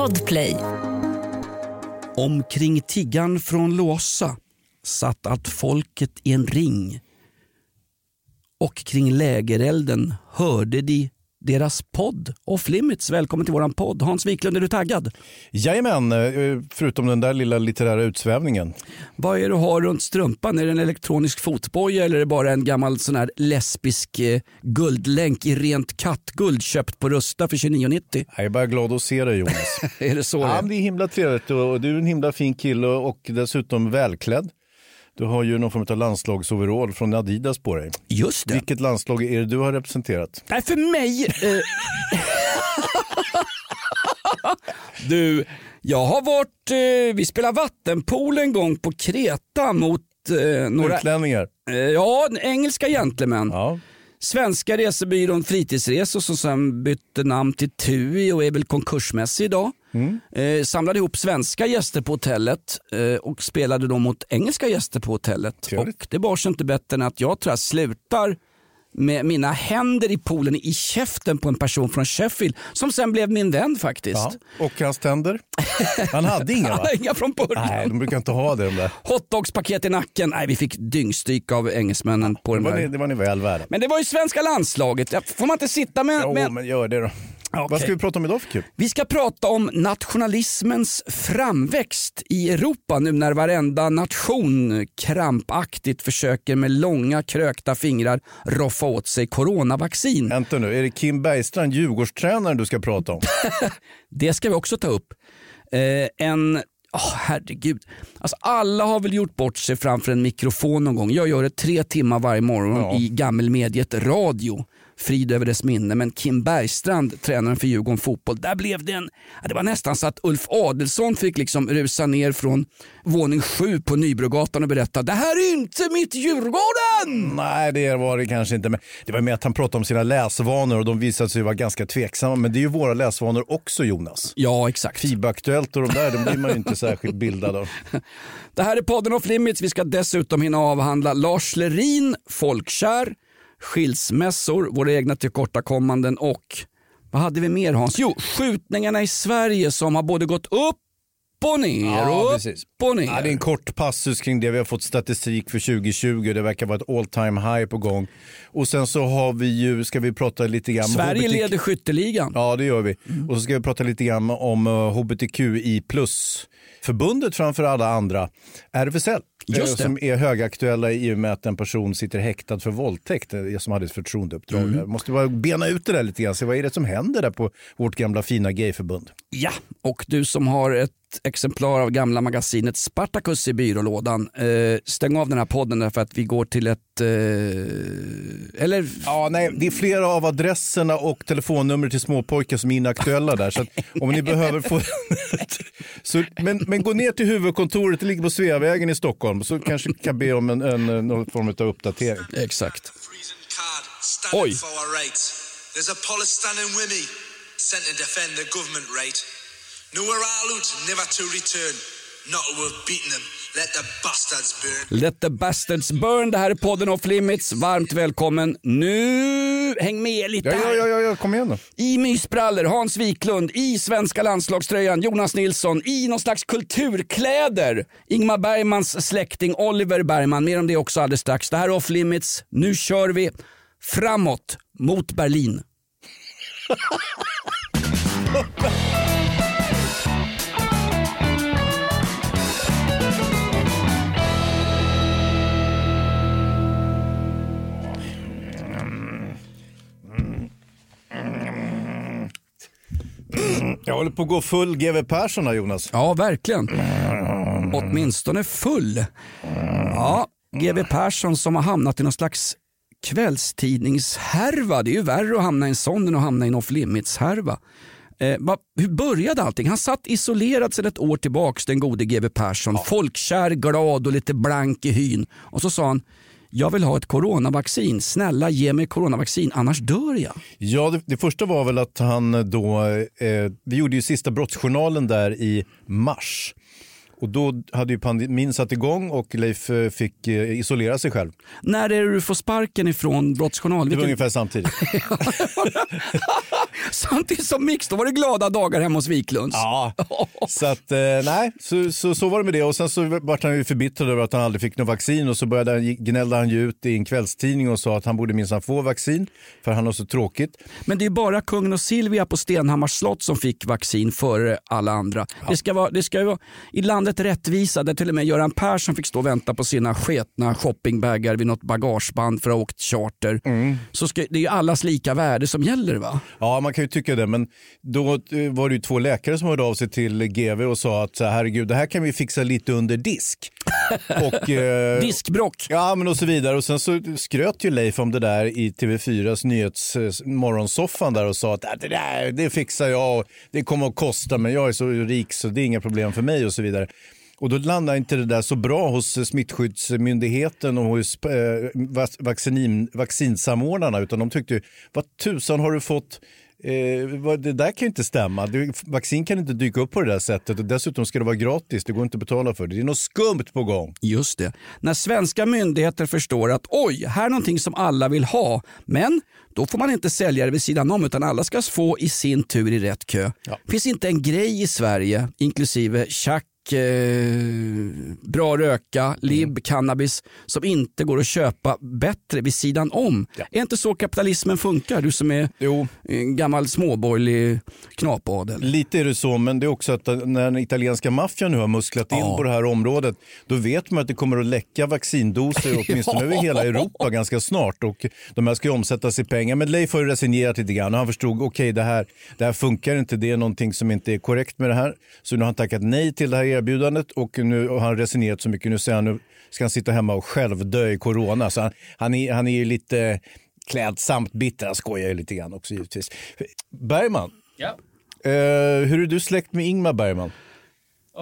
Podplay. Omkring tiggan från Låsa satt allt folket i en ring och kring lägerelden hörde de deras podd Off Limits. Välkommen till våran podd. Hans Wiklund, är du taggad? Jajamän, eh, förutom den där lilla litterära utsvävningen. Vad är det du har runt strumpan? Är det en elektronisk fotboja eller är det bara en gammal sån här lesbisk eh, guldlänk i rent kattguld köpt på Rusta för 29,90? Jag är bara glad att se dig Jonas. är det så? ja, det är himla trevligt och du är en himla fin kille och dessutom välklädd. Du har ju någon form av landslagsoverall från Adidas på dig. Just det. Vilket landslag är det du har representerat? Nej, för mig... Eh... du, jag har varit... Eh, vi spelade vattenpool en gång på Kreta mot eh, några... Utlänningar? Eh, ja, engelska gentlemän. Ja. Svenska resebyrån Fritidsresor som sen bytte namn till TUI och är väl konkursmässig idag. Mm. Eh, samlade ihop svenska gäster på hotellet eh, och spelade då mot engelska gäster på hotellet. Trevligt. Och det bar sig inte bättre än att jag tror jag slutar med mina händer i poolen i käften på en person från Sheffield som sen blev min vän faktiskt. Ja. Och hans tänder? Han hade inga Han va? hade inga från början. Nej, de brukar inte ha det de där. Hotdogspaket i nacken. Nej, vi fick dyngstyck av engelsmännen på Det den var, ni, där. det var ni väl värda. Men det var ju svenska landslaget. Får man inte sitta med... Jo, med... men gör det då. Vad ska vi prata om idag för kul? Vi ska prata om nationalismens framväxt i Europa nu när varenda nation krampaktigt försöker med långa krökta fingrar roffa åt sig coronavaccin. Vänta nu, är det Kim Bergstrand, Djurgårdstränaren du ska prata om? Det ska vi också ta upp. Eh, en Oh, herregud. Alltså, alla har väl gjort bort sig framför en mikrofon någon gång. Jag gör det tre timmar varje morgon Ja. i gammelmediet radio. Frid över dess minne. Men Kim Bergstrand, tränaren för Djurgården fotboll, där blev det en... Det var nästan så att Ulf Adelsson fick liksom rusa ner från våning sju på Nybrogatan och berätta det här är inte mitt Djurgården! Nej, det var det kanske inte. Men det var med att han pratade om sina läsvanor och de visade sig vara ganska tveksamma. Men det är ju våra läsvanor också Jonas. Ja, exakt. FIB-aktuellt och de där, de blir man ju inte särskilt bildad av. Det här är podden Off Limits. Vi ska dessutom hinna avhandla Lars Lerin, folkkär, skilsmässor, våra egna tillkortakommanden och vad hade vi mer Hans? Jo, skjutningarna i Sverige som har både gått upp och ner och upp och ner. Ja, det är en kort passus kring det. Vi har fått statistik för 2020. Det verkar vara ett all time high på gång. Och sen så har vi ju, ska vi prata lite grann Sverige HBTQ leder skytteligan. Ja, det gör vi. Och så ska vi prata lite grann om uh, HBTQI förbundet framför alla andra, RFSL. Just eh, det. Som är högaktuella i och med att en person sitter häktad för våldtäkt eh, som hade ett förtroendeuppdrag. Mm. Måste bara bena ut det där lite grann, se vad är det som händer där på vårt gamla fina gayförbund. Ja, och du som har ett exemplar av gamla magasinet Spartacus i byrålådan, eh, stäng av den här podden därför att vi går till ett... Eh, eller Ja, nej, det är flera av adresserna och telefonnummer till småpojkar som är inaktuella där. Så att om ni behöver få... så, men, men gå ner till huvudkontoret, det ligger på Sveavägen i Stockholm, så kanske kan be om en, en, någon form av uppdatering. Exakt. Rights. There's a with me, sent to defend the government right. Let the bastards burn. Let the bastards burn. Det här är podden Off Limits. Varmt välkommen. Nu, häng med lite Ja, här. ja, ja, ja, kom igen då. I mysbrallor, Hans Wiklund, i svenska landslagströjan, Jonas Nilsson, i någon slags kulturkläder. Ingmar Bergmans släkting Oliver Bergman, mer om det också alldeles strax. Det här är Off Limits. Nu kör vi framåt mot Berlin. Jag håller på att gå full GW Persson här Jonas. Ja, verkligen. Åtminstone full. Ja, GW Persson som har hamnat i någon slags kvällstidningshärva. Det är ju värre att hamna i en sån än att hamna i en off limits-härva. Eh, hur började allting? Han satt isolerad sedan ett år tillbaks, den gode GW Persson. Folkkär, glad och lite blank i hyn. Och så sa han, jag vill ha ett coronavaccin. Snälla ge mig coronavaccin, annars dör jag. Ja, det, det första var väl att han då, eh, vi gjorde ju sista brottsjournalen där i mars. Och då hade ju pandemin satt igång och Leif eh, fick eh, isolera sig själv. När är det du får sparken ifrån Brottsjournal? Det var Vilken- ungefär samtidigt. Samtidigt som Mix, då var det glada dagar hemma hos Wiklunds. Ja, så att eh, nej, så, så, så var det med det. Och sen så vart han ju förbittrad över att han aldrig fick något vaccin och så började han, gnällde han ju ut i en kvällstidning och sa att han borde minsann få vaccin för han har så tråkigt. Men det är bara kungen och Silvia på Stenhammars slott som fick vaccin före alla andra. Det ska vara, det ska vara i landet rättvisa där till och med Göran Persson fick stå och vänta på sina sketna shoppingbagar vid något bagageband för att ha åkt charter. Så ska, det är ju allas lika värde som gäller va? Ja, man kan ju tycka det, men då eh, var det ju två läkare som hörde av sig till GV och sa att herregud, det här kan vi fixa lite under disk. och, eh, Diskbrock. Ja, men och så vidare. Och sen så skröt ju Leif om det där i TV4s nyhets eh, där och sa att "Äh, det där det fixar jag det kommer att kosta men jag är så rik så det är inga problem för mig och så vidare. Och då landar inte det där så bra hos smittskyddsmyndigheten och hos eh, vac- vaccinin, vaccinsamordnarna utan de tyckte ju, vad tusan har du fått Eh, det där kan ju inte stämma. Vaccin kan inte dyka upp på det där sättet och dessutom ska det vara gratis. Det går inte att betala för det. Det är något skumt på gång. Just det. När svenska myndigheter förstår att oj, här är någonting som alla vill ha, men då får man inte sälja det vid sidan om utan alla ska få i sin tur i rätt kö. Det finns inte en grej i Sverige, inklusive tjack, eh, bra röka, lib, cannabis, som inte går att köpa bättre vid sidan om. Är inte så kapitalismen funkar? Du som är Jo. gammal småborgerlig knapadel. Lite är det så, men det är också att när den italienska maffian nu har musklat in Ja. på det här området, då vet man att det kommer att läcka vaccindoser åtminstone över hela Europa ganska snart. Och de här ska ju omsättas i pengar. Men Leif har ju resignerat lite grann och han förstod, okej det, här, det här funkar inte, det är någonting som inte är korrekt med det här. Så nu har han tackat nej till det här erbjudandet och nu har han resignerat så mycket. Nu säger han, nu ska han sitta hemma och själv dö i corona. Så han, han, är, han är ju lite klädsamt bitter, han skojar ju lite grann också givetvis. Bergman, Ja. Eh, hur är du släkt med Ingmar Bergman?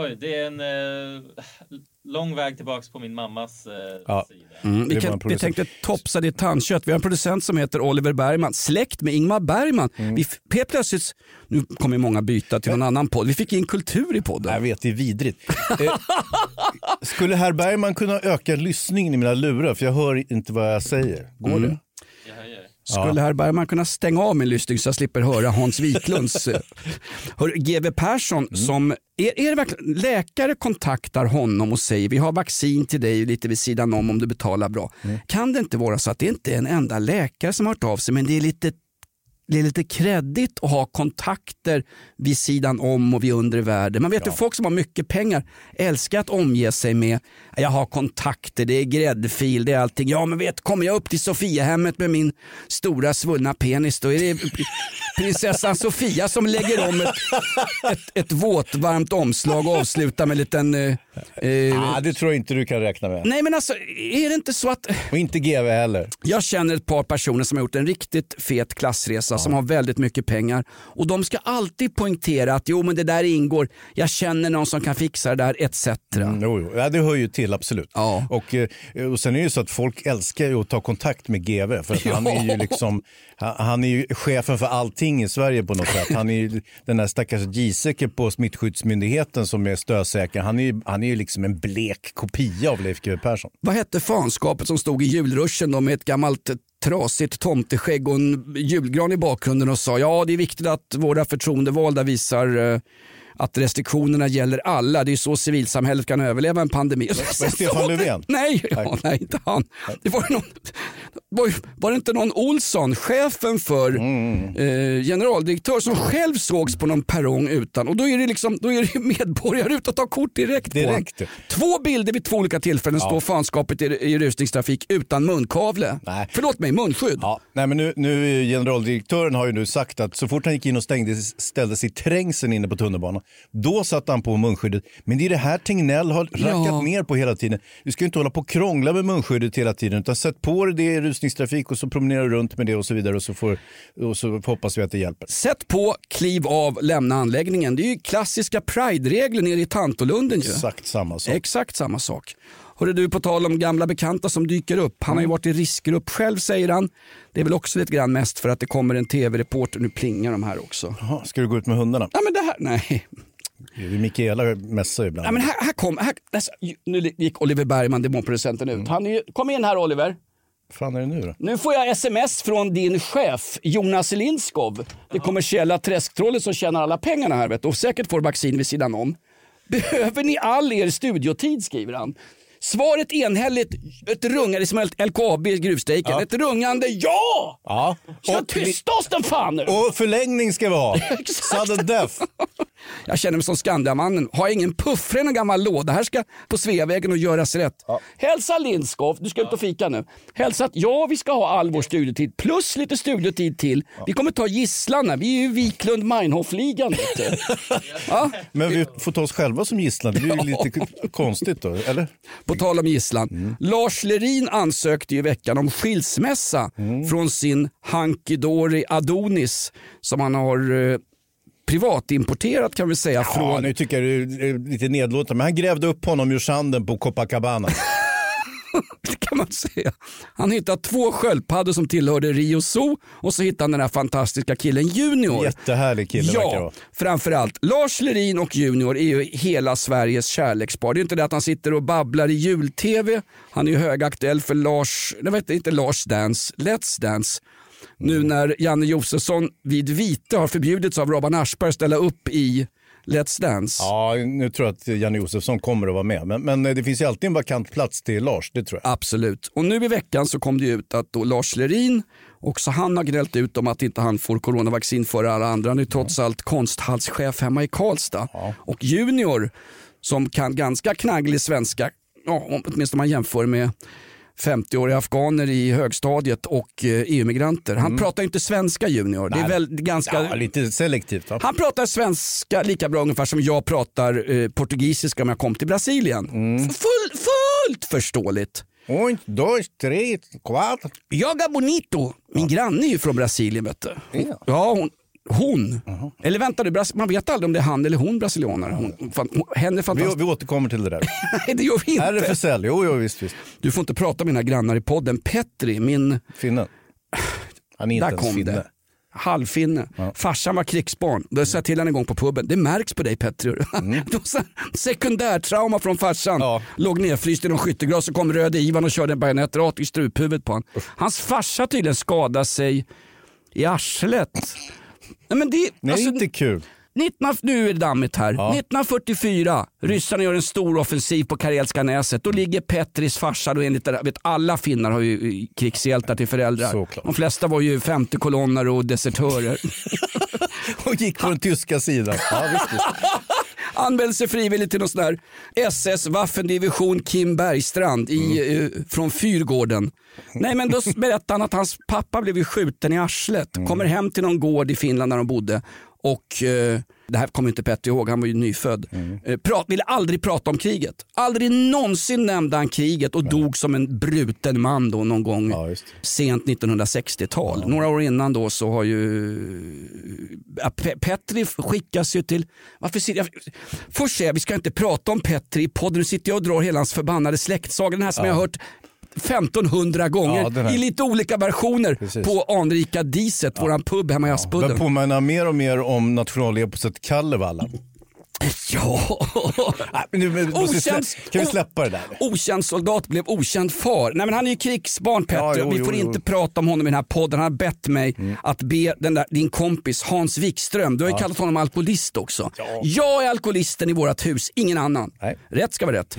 Oj, det är en eh, lång väg tillbaks på min mammas eh, Ja. sida. Mm, vi, kan, vi tänkte topsa ditt tandkött. Vi har en producent som heter Oliver Bergman, släkt med Ingmar Bergman. Mm. Vi, helt plötsligt, nu kommer ju många byta till någon annan podd. Vi fick in kultur i podden. Jag vet, det är vidrigt. Eh, skulle herr Bergman kunna öka lyssningen i mina lurar? För jag hör inte vad jag säger. Går Mm. det? Skulle herr Bergman kunna stänga av min lyssning så jag slipper höra Hans Wiklunds... Hör, GW Persson Mm. som... Är, är det verkligen, läkare kontaktar honom och säger vi har vaccin till dig lite vid sidan om om du betalar bra. Mm. Kan det inte vara så att det inte är en enda läkare som har hört av sig men det är lite det är lite kreddigt att ha kontakter vid sidan om och vid undre världen. Man vet ju folk som har mycket pengar älskar att omge sig med jag har kontakter, det är gräddfil, det är allting. Ja men vet, kommer jag upp till Sofiahemmet med min stora svullna penis då är det prinsessan Sofia som lägger om ett, ett, ett våtvarmt omslag och avslutar med en liten... Eh, eh, Ah, det tror jag inte du kan räkna med. nej men alltså, är det inte så att Och inte GV heller. jag känner ett par personer som har gjort en riktigt fet klassresa som har väldigt mycket pengar och de ska alltid poängtera att jo men det där ingår, jag känner någon som kan fixa det där etc. Mm, jo, jo. Ja, det hör ju till, absolut. Ja. Och, eh, och sen är det ju så att folk älskar ju att ta kontakt med GV. För att han är ju liksom, han, är ju chefen för allting i Sverige på något sätt. Han är ju den där stackars Giesecke på smittskyddsmyndigheten som är stödsäker. Han är ju, han är ju liksom en blek kopia av Leif GW Persson. Vad hette fanskapet som stod i julruschen då med ett gammalt trasigt tomteskägg och en julgran i bakgrunden och sa ja det är viktigt att våra förtroendevalda visar eh, att restriktionerna gäller alla. Det är så civilsamhället kan överleva en pandemi. Var Stefan Löfven? Nej, ja, nej, inte han. Det var, någon, var, var det inte någon Olsson, chefen för Mm. eh, generaldirektör som själv sågs på någon perrong utan och då är det, liksom, då är det medborgare ut och tar kort direkt, Direkt. på. Två bilder vid två olika tillfällen står fanskapet i, i rusningstrafik utan munkavle. Nej. Förlåt mig, munskydd. Ja, nej, men nu, nu generaldirektören har ju nu sagt att så fort han gick in och stängde, ställde sig i trängseln inne på tunnelbanan, då satte han på munskyddet. Men det är det här Tegnell har rackat Ja. ner på hela tiden. Du ska inte hålla på och krångla med munskyddet hela tiden, utan sätt på dig det i rusningstrafik och så promenerar du runt med det och så vidare och så, får, och så hoppas vi att det hjälper. Sätt på, kliv av, lämna anläggningen. Det är ju klassiska pride-regler nere i Tantolunden ju. Exakt samma sak. Exakt samma sak. Hörru du, på tal om gamla bekanta som dyker upp. Han har Mm. ju varit i riskgrupp själv säger han. Det är väl också lite grann mest för att det kommer en tv-reporter. Nu plingar de här också. Jaha, ska du gå ut med hundarna? Ja men det här, nej. Mikaela mässar ibland. Ja, men här, här kom, här, alltså, nu gick Oliver Bergman, demonproducenten ut. Han är, kom in här Oliver. fan är det nu då? Nu får jag sms från din chef Jonas Lindskov. Det kommersiella träsktrollet som tjänar alla pengarna här vet och säkert får vaccin vid sidan om. Behöver ni all er studiotid skriver han. Svaret enhälligt, ett rungande som LKAB gruvstrejken. Ja. Ett rungande ja! Ja. Ska Och, tysta oss den fan nu! och förlängning ska vi ha. Sudden death. Jag känner mig som Skandiamannen. Har jag ingen puffra i någon gammal låda. Här ska på Sveavägen och göras rätt. Hälsa Lindskov, du ska ut och fika nu. Hälsa att ja, vi ska ha all vår studiotid plus lite studiotid till. Vi kommer ta gisslan här. Vi är ju Wiklund Meinhof-ligan. vet du. ja, Men vi får ta oss själva som gisslan. Det blir ju lite konstigt då, eller? på tal om gisslan. Lars Lerin ansökte i veckan om skilsmässa från sin Hunky Dory Adonis som han har eh, privatimporterat kan vi säga. Ja, från nu tycker jag det är lite nedlåtande. Men han grävde upp honom ur sanden på Copacabana. Det kan man säga. Han hittade två sköldpaddor som tillhörde Rio Zoo och så hittade han den här fantastiska killen Junior. Jättehärlig kille verkar Ja, vara. framförallt. Lars Lerin och Junior är ju hela Sveriges kärlekspar. Det är inte det att han sitter och babblar i jul-tv. Han är ju högaktuell för Lars, nej vet inte Lars Dance, Let's Dance. Nu Mm. när Janne Josefsson vid vite har förbjudits av Robban Aschberg att ställa upp i Let's Dance. Ja, nu tror jag att Janne Josefsson kommer att vara med. Men, men det finns ju alltid en vakant plats till Lars, det tror jag. Absolut. Och nu i veckan så kom det ut att Lars Lerin, också han har gnällt ut om att inte han får coronavaccin före alla andra. Han är trots allt konsthallschef hemma i Karlstad. Och Junior, som kan ganska knagglig svenska, ja, åtminstone om man jämför med 50-åriga afghaner i högstadiet och eh, EU-migranter. Han pratar ju inte svenska Junior. Det är Nej. väl ganska... Ja, lite selektivt. Va? Han pratar svenska lika bra ungefär som jag pratar eh, portugisiska om jag kom till Brasilien. Full, fullt förståeligt. Un, dos, tre, quatro. Jaga Bonito, min granne är ju från Brasilien vet du. Ja. Ja, hon. Hon. Eller vänta du, Bras- man vet aldrig om det är han eller hon brasilianare. Hon, fan, hon, Vi, vi återkommer till det där. Nej det gör vi inte. RFSL, jo, jo visst, visst. Du får inte prata med mina grannar i podden. Petri, min, Finnen. Han är inte där ens kom finne. det. Halvfinne. Farsan var krigsbarn. Då sa jag till honom en gång på puben. Det märks på dig Petri. Här Sekundärtrauma från farsan. Mm. Ja. Låg nedfryst i någon skyttegrav så kom röde Ivan och körde en bajonett rakt i struphuvudet på honom. Hans farsa tydligen skadade sig i arslet. Nej, men det, Nej, alltså, inte kul. 19, nu är det dammigt här. 1944, ryssarna gör en stor offensiv på Karelska näset. Då ligger Petris farsa, då enligt vet, alla finnar har ju eh, krigshjältar till föräldrar. Såklart. De flesta var ju femte kolonnare och desertörer. Och gick på den tyska sidan. Ja, visst, visst. Anmälde sig frivilligt till någon sån här SS Waffendivision Kim Bergstrand i, Mm. eh, från Fyrgården. Nej men då berättade han att hans pappa blev ju skjuten i arslet. Mm. Kommer hem till någon gård i Finland där de bodde och eh, det här kommer inte Petter ihåg, han var ju nyfödd. Mm. Eh, prat, ville aldrig prata om kriget. Aldrig någonsin nämnde han kriget och dog som en bruten man då någon gång Ja, sent 1960-tal. Några år innan då så har ju ja, Pe- Petri skickas ju till... Varför sitter jag... Först säger jag vi ska inte prata om Petri i podden. Nu sitter jag och drar hela hans förbannade släktsaga. Den här som jag har hört 1500 gånger Ja, den i lite olika versioner Precis. på anrika Diset, våran pub hemma i Aspudden. Börjar påminna mer och mer om nationaleposet Kalevala. Ja. Nej, men Okänd- kan vi släppa det där? Okänd soldat blev okänd far. Nej, men han är ju krigsbarn Petter. Ja, jo, Vi jo, får jo. inte prata om honom i den här podden. Han har bett mig att be den där, din kompis Hans Wikström, du har ju kallat honom alkoholist också. Jag är alkoholisten i vårt hus, ingen annan. Nej. Rätt ska vara rätt.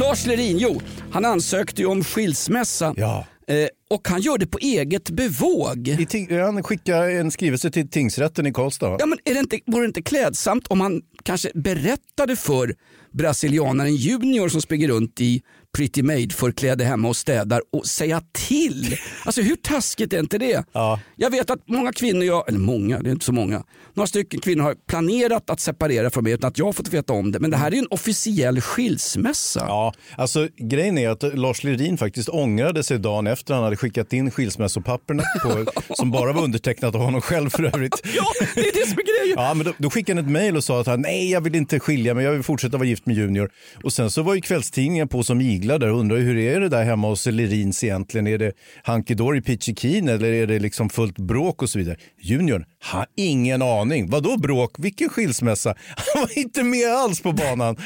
Lars Lerin, jo, han ansökte ju om skilsmässa. Ja. Eh, och han gör det på eget bevåg. Han skickade en skrivelse till tingsrätten i Karlstad. Ja, men är det inte, vore det inte klädsamt om han kanske berättade för brasilianaren Junior som springer runt i Pretty Made-förkläde hemma och städar och säga till. Alltså hur taskigt är inte det? Ja. Jag vet att många kvinnor, jag, eller många, det är inte så många, några stycken kvinnor har planerat att separera från mig utan att jag har fått veta om det. Men det här är ju en officiell skilsmässa. Ja, alltså grejen är att Lars Lerin faktiskt ångrade sig dagen efter han hade skickat in skilsmässopapperna på, som bara var undertecknat av honom själv för övrigt. Ja, det är det som är grejen. Ja, men då, då skickade han ett mejl och sa att han, nej, jag vill inte skilja mig, jag vill fortsätta vara gift med Junior. Och sen så var ju kvällstidningen på som sniglar där och undrar hur är det där hemma hos Lerins egentligen? Är det hunky dory pitchikin eller är det liksom fullt bråk och så vidare? Junior, har ingen aning. Vadå bråk? Vilken skilsmässa? Han var inte med alls på banan.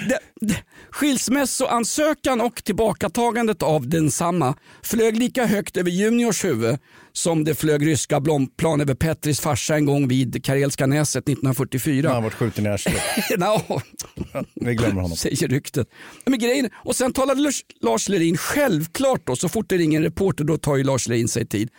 Skilsmässoansökan och tillbakatagandet av densamma flög lika högt över Juniors huvud som det flög ryska bombplan över Petris farsa en gång vid Karelska näset 1944. Han var skjuten i arslet. no, Vi glömmer honom. säger ryktet. Men grejen, och sen talade Lars, Lars Lerin självklart då, så fort det ringer en reporter då tar ju Lars Lerin sig tid.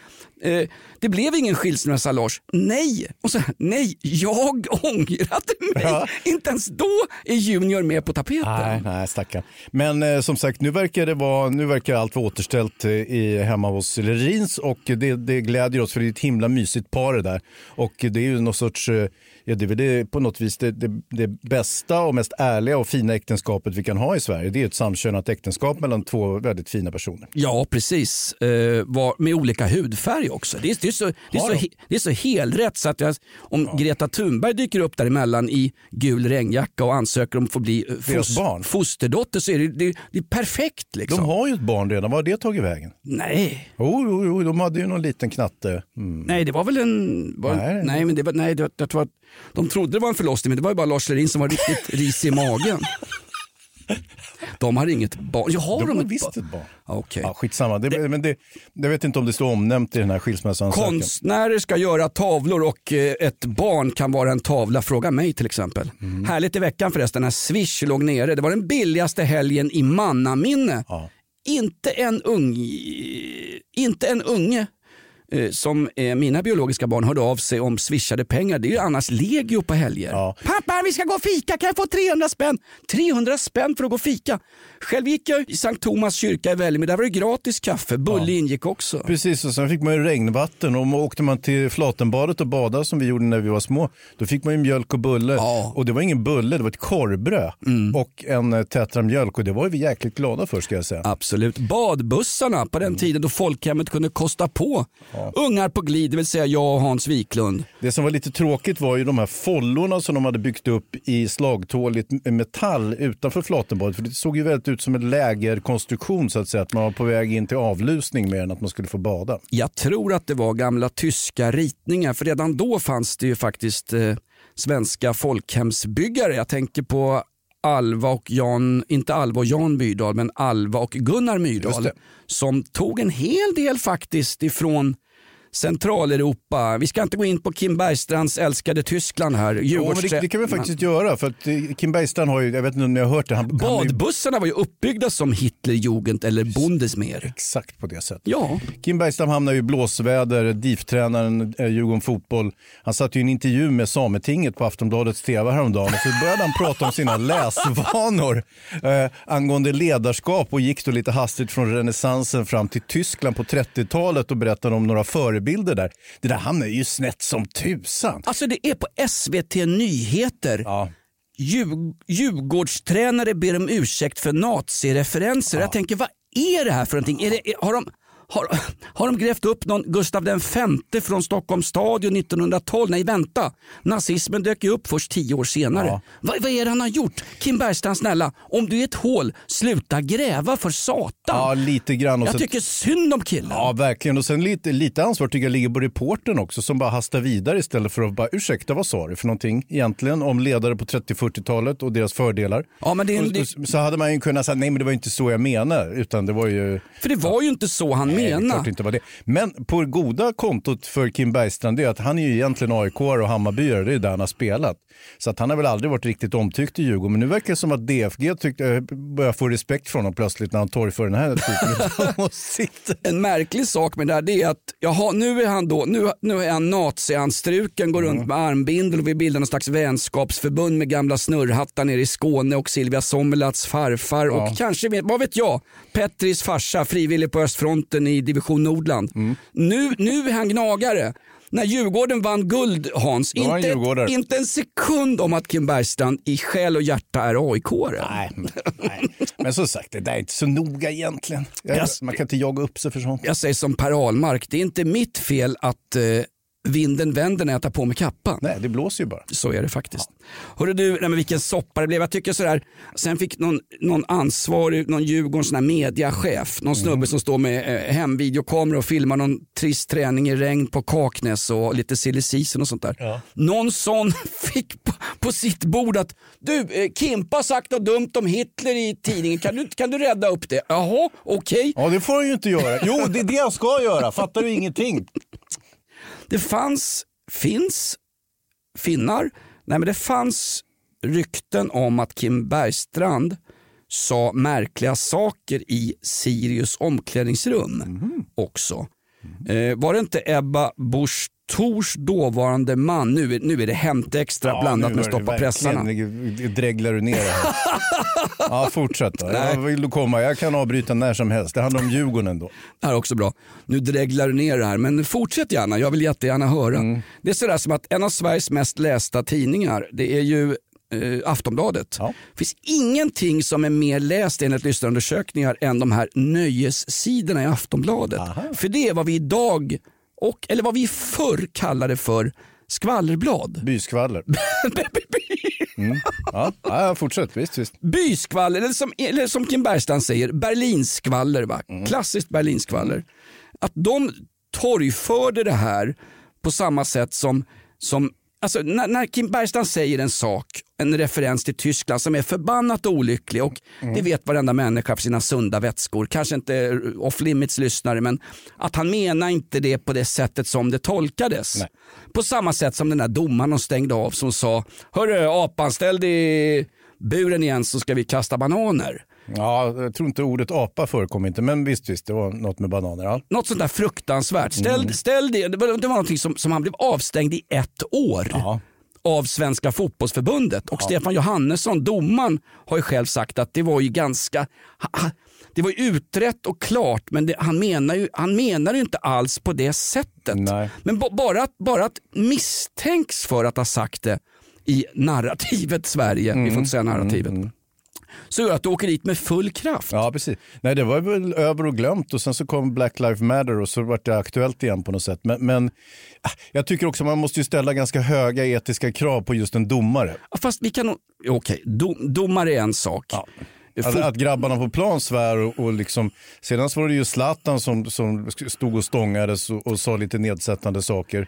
Eh, det blev ingen skilsmässa Lars. Nej! Och så, nej, jag ångrade mig. Ja. Inte ens då är Junior med på tapeten. Nej, nej stackarn. Men eh, som sagt, nu verkar, det vara, nu verkar allt vara återställt eh, i, hemma hos Lerins och det, det glädjer oss för det är ett himla mysigt par det där. Och det är ju någon sorts, eh, ja, det är väl det, på något vis det, det, det bästa och mest ärliga och fina äktenskapet vi kan ha i Sverige. Det är ett samkönat äktenskap mellan två väldigt fina personer. Ja, precis. Eh, var, med olika hudfärg också. Det är, det är, så, det är, så, he- det är så helrätt så att jag, om Greta Thunberg dyker upp däremellan i gul regnjacka och ansöker om att få bli eh, Deras barn. fosterdotter så är det, det, det är perfekt. Liksom. De har ju ett barn redan, var har det tagit vägen? Nej. Jo, jo, jo, de hade ju någon liten knatte. Mm. Nej, det var väl en... Var, Nej. nej. men det var, nej, det var, tror att de trodde det var en förlossning men det var ju bara Lars Lerin som var riktigt risig i magen. De har inget barn. Ja, har De de, har visst barn? ett barn. Okej. Ja, skitsamma. Det, men det, jag vet inte om det står omnämnt i den här skilsmässoansökan. Konstnärer ska göra tavlor och eh, ett barn kan vara en tavla. Fråga mig till exempel. Mm. Härligt i veckan förresten när Swish låg nere. Det var den billigaste helgen i mannaminne. Ja. Inte en ung, inte en unge som eh, mina biologiska barn hörde av sig om swishade pengar. Det är ju annars legio på helger. Ja. Pappa vi ska gå och fika, kan jag få 300 spänn? 300 spänn för att gå och fika. Själv gick jag i Sankt Thomas kyrka i Vällingby, där var det gratis kaffe. Bulle ingick också. Precis, och sen fick man ju regnvatten och åkte man till Flatenbadet och badade som vi gjorde när vi var små, då fick man ju mjölk och bulle. Ja. Mm. Och det var ingen bulle, det var ett korvbröd och en eh, tetra mjölk och det var vi jäkligt glada för ska jag säga. Absolut. Badbussarna på den tiden då folkhemmet kunde kosta på ungar på glid, det vill säga jag och Hans Wiklund. Det som var lite tråkigt var ju de här follorna som de hade byggt upp i slagtåligt metall utanför Flatenbadet. För det såg ju väldigt ut som en lägerkonstruktion så att säga. Att man var på väg in till avlusning mer än att man skulle få bada. Jag tror att det var gamla tyska ritningar för redan då fanns det ju faktiskt eh, svenska folkhemsbyggare. Jag tänker på Alva och Jan, inte Alva och Jan Myrdal, men Alva och Gunnar Myrdal som tog en hel del faktiskt ifrån Centraleuropa. Vi ska inte gå in på Kim Bergstrands älskade Tyskland här. Jo, men det, det kan vi faktiskt göra. För att eh, Kim Bergstrand har ju, jag vet inte om ni har hört det. Han, Badbussarna var ju uppbyggda som Hitlerjugend eller Bundesmeer. exakt på det sättet. Ja, Kim Bergstrand hamnar ju i blåsväder, DIF-tränaren eh, Djurgården Fotboll. Han satt ju i en intervju med Sametinget på Aftonbladets TV häromdagen och så började han prata om sina läsvanor eh, angående ledarskap och gick då lite hastigt från renässansen fram till Tyskland på 30-talet och berättade om några förebilder där. Det där hamnar ju snett som tusan. alltså det är på SVT Nyheter. Ja. Djur, Djurgårdstränare ber om ursäkt för nazireferenser. Jag tänker, vad är det här för någonting? Är det, har, de, har, har de grävt upp någon Gustav V från Stockholms stadion 1912? Nej, vänta. Nazismen dök ju upp först tio år senare. Ja. Vad, vad är det han har gjort? Kim Bergstrand, snälla, om du är ett hål, sluta gräva för satan. Ja, lite grann. Och jag så- tycker synd om killen. Ja, verkligen. Och sen lite, lite ansvar tycker jag ligger på reportern också som bara hastar vidare istället för att bara ursäkta vad sa du för någonting egentligen om ledare på 30-40-talet och deras fördelar. Ja, men det och, och, så hade man ju kunnat säga nej men det var inte så jag menar utan det var ju För det var ju inte så han det menade. Klart det inte var det. Men på det goda kontot för Kim Bergstrand är att han är ju egentligen aik och Hammarbyare, det är där han har spelat. Så att han har väl aldrig varit riktigt omtyckt i Djurgården. Men nu verkar det som att DFG tyckte, eh, börjar få respekt från honom plötsligt när han torgför den här typen av åsikter. En märklig sak med det här det är att jaha, nu är han då, nu, nu är han nazianstruken, går runt med armbindel och vill bilda någon slags vänskapsförbund med gamla snurrhattar nere i Skåne och Silvia Sommerlats farfar och kanske, vad vet jag, Petris farsa, frivillig på östfronten i division Nordland. Nu, nu är han gnagare. När Djurgården vann guld, Hans, inte, ett, inte en sekund om att Kim Bergstrand i själ och hjärta är aik Nej, men- nej. Men som sagt, det där är inte så noga egentligen. Jag, Yes. Man kan inte jaga upp sig för sånt. Jag säger som Per Ahlmark, det är inte mitt fel att eh, vinden vänder när jag tar på mig kappan. Nej, det blåser ju bara. Så är det faktiskt. Hörru du, nej men vilken soppa det blev. Jag tycker sådär, sen fick någon, någon ansvarig, någon Djurgårdens sån här mediachef, någon snubbe som står med eh, hemvideokamera och filmar någon trist träning i regn på Kaknäs och lite silly season och sånt där. Någon sån fick på, på sitt bord att du, eh, Kimpa har sagt något dumt om Hitler i tidningen, kan du, kan du rädda upp det? Jaha, okej. Ja, det får han ju inte göra. Jo, det är det jag ska göra. Fattar du ingenting? Det fanns, finns, finnar, nej men det fanns rykten om att Kim Bergstrand sa märkliga saker i Sirius omklädningsrum också. Eh, var det inte Ebba Busch Thors dåvarande man, nu är, nu är det Hämt Extra blandat nu med Stoppa pressarna. verkligen- Dreglar du ner det här. Ja, fortsätt då. Nej. Ja, vill du komma? Jag kan avbryta när som helst. Det handlar om Djurgården då. Det här är också bra. Nu dreglar du ner det här, men fortsätt gärna. Jag vill jättegärna höra. Mm. Det är sådär som att en av Sveriges mest lästa tidningar, det är ju eh, Aftonbladet. Ja. Det finns ingenting som är mer läst enligt lyssnarundersökningar än de här nöjessidorna i Aftonbladet. För det är vad vi idag, och, eller vad vi förr kallade för skvallerblad. Byskvaller. Mm. Ja, ja, fortsätt. Visst, visst. Byskvaller, eller som, eller som Kim Bergstrand säger, Berlinskvaller. Va? Klassiskt Berlinskvaller. Att de torgförde det här på samma sätt som, som alltså, när, när Kim Bergstrand säger en sak, en referens till Tyskland som är förbannat olycklig och det vet varenda människa för sina sunda vätskor, kanske inte off limits lyssnare men att han menar inte det på det sättet som det tolkades. På samma sätt som den där domaren de stängde av som sa, hörru apan ställ dig i buren igen så ska vi kasta bananer. Ja, jag tror inte ordet apa förekom inte, men visst, visst, det var något med bananer. Ja. Något sånt där fruktansvärt. Ställ, ställ det, det var, någonting som, som han blev avstängd i ett år. Ja. av Svenska fotbollsförbundet. Och Stefan Johannesson, domaren, har ju själv sagt att det var ju ganska det var ju utrett och klart men det, han, menar ju, han menar ju inte alls på det sättet. Nej. Men ba- bara, att, bara att misstänks för att ha sagt det i narrativet Sverige, vi får inte säga narrativet, så gör att du åker dit med full kraft. Ja, precis. Nej, det var väl över och glömt och sen så kom Black Lives Matter och så vart det aktuellt igen på något sätt. Men, men ah, jag tycker också man måste ju ställa ganska höga etiska krav på just en domare. Ja, Fast vi kan okej, dom, domare är en sak. Att, Fot- att grabbarna på plan svär och, och liksom, sedan så var det ju Zlatan som, som stod och stångades och, och sa lite nedsättande saker.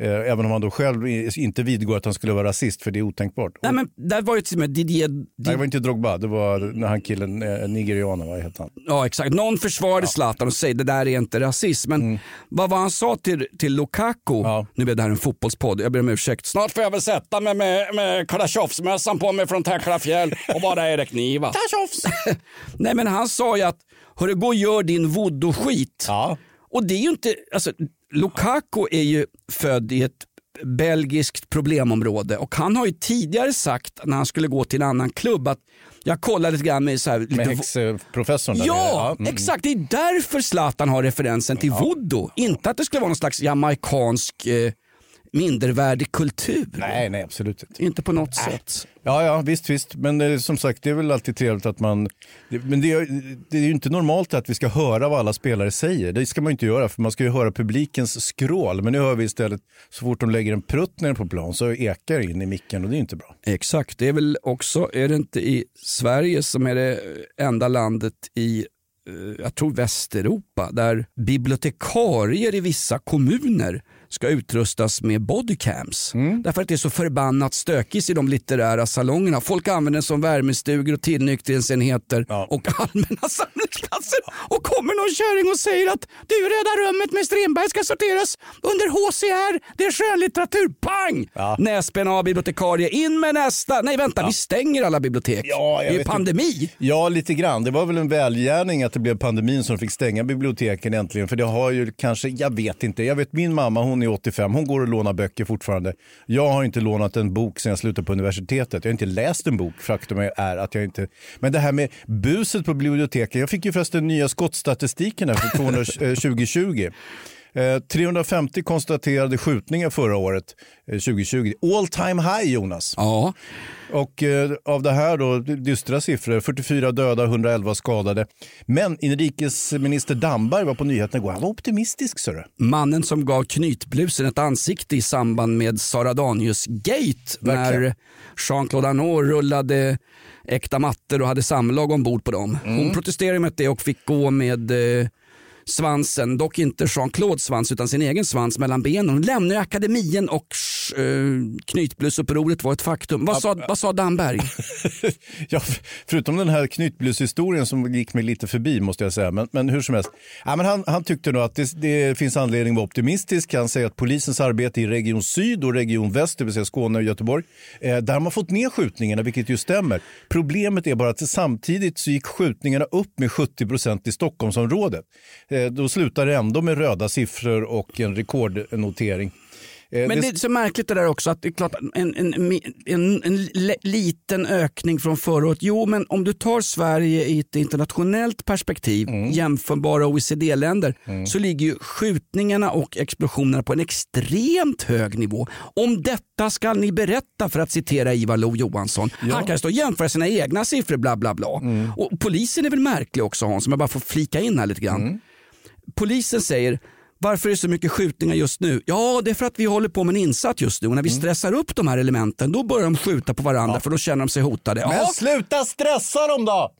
Eh, även om han då själv inte vidgår att han skulle vara rasist, för det är otänkbart. Nej, men där var ju till och med Didier... Nej, det var inte Drogba, det var när han killen, eh, nigerianen, vad heter han? Ja exakt, någon försvarade Zlatan och säger det där är inte rasism. Men Mm. vad var han sa till, till Lukaku, nu blev det här en fotbollspodd, jag ber om ursäkt. Snart får jag väl sätta mig med, med Karasjovsmössan på mig från Täcklafjäll och bara Erik Niva. Nej men han sa ju att, hörru gå och gör din voodoo-skit. Ja. Och det är ju inte, alltså Lukaku är ju född i ett belgiskt problemområde och han har ju tidigare sagt när han skulle gå till en annan klubb att jag kollar lite grann med så här, lite Med häxprofessorn Ja, mm. exakt. Det är därför Zlatan har referensen till voodoo. Inte att det skulle vara någon slags jamaikansk eh, mindervärdig kultur. Nej, nej absolut inte. Inte på något sätt. Ja, ja, visst, visst. Men eh, som sagt, det är väl alltid trevligt att man... Det, men det, är- det är ju inte normalt att vi ska höra vad alla spelare säger. Det ska man inte göra, för man ska ju höra publikens skrål. Men nu hör vi istället, så fort de lägger en prutt ner på plan så ekar det in i micken och det är inte bra. Exakt, det är väl också, är det inte i Sverige som är det enda landet i eh, jag tror Västeuropa, där bibliotekarier i vissa kommuner ska utrustas med bodycams. Därför att det är så förbannat stökigt i de litterära salongerna. Folk använder den som värmestugor och tillnyktringsenheter och allmänna samlingsplatser. Och kommer någon kärring och säger att du röda rummet med Strindberg ska sorteras under HCR, det är skönlitteratur. Pang! Näsben av bibliotekarie, in med nästa. Nej vänta, vi stänger alla bibliotek. Ja, det är pandemi. Ja, lite grann. Det var väl en välgärning att det blev pandemin som fick stänga biblioteken äntligen. För det har ju kanske, jag vet inte. Jag vet min mamma, hon hon är 85, hon går och lånar böcker fortfarande. Jag har inte lånat en bok sedan jag slutade på universitetet. Jag har inte läst en bok. Faktum är att jag inte... Men det här med buset på biblioteken. Jag fick ju förresten nya skottstatistiken här för 2020. Eh, Eh, 350 konstaterade skjutningar förra året, eh, 2020. All time high Jonas. Ja. Och eh, av det här då, dystra siffror, 44 döda, 111 skadade. Men inrikesminister Damberg var på nyheterna igår, han var optimistisk. Så Mannen som gav knytblusen ett ansikte i samband med Sara Danius-gate när Jean-Claude Arnault rullade äkta mattor och hade samlag ombord på dem. Mm. Hon protesterade mot det och fick gå med eh, svansen, dock inte Jean-Claudes svans utan sin egen svans mellan benen. Hon lämnar akademien och eh, knytblusupproret var ett faktum. Vad sa, vad sa Damberg? ja, förutom den här knytblushistorien som gick mig lite förbi måste jag säga. Men, men hur som helst. Ja, men han, han tyckte nog att det, det finns anledning att vara optimistisk. Han säger att polisens arbete i Region Syd och Region Väst, det vill säga Skåne och Göteborg, eh, där har man fått ner skjutningarna, vilket ju stämmer. Problemet är bara att samtidigt så gick skjutningarna upp med 70 procent i Stockholmsområdet. Eh, då slutar det ändå med röda siffror och en rekordnotering. Eh, Men det är så märkligt det där också att det är klart en, en, en, en liten ökning från förra året. Jo men om du tar Sverige i ett internationellt perspektiv, jämförbara OECD-länder, så ligger ju skjutningarna och explosionerna på en extremt hög nivå. Om detta ska ni berätta för att citera Ivar Lo-Johansson. Han kan stå och jämföra sina egna siffror bla bla bla. Och polisen är väl märklig också Hans, om jag bara får flika in här lite grann. Polisen säger varför är det så mycket skjutningar just nu? Ja, det är för att vi håller på med en insats just nu. Och när vi stressar upp de här elementen då börjar de skjuta på varandra för då känner de sig hotade. Men Ja, sluta stressa dem då!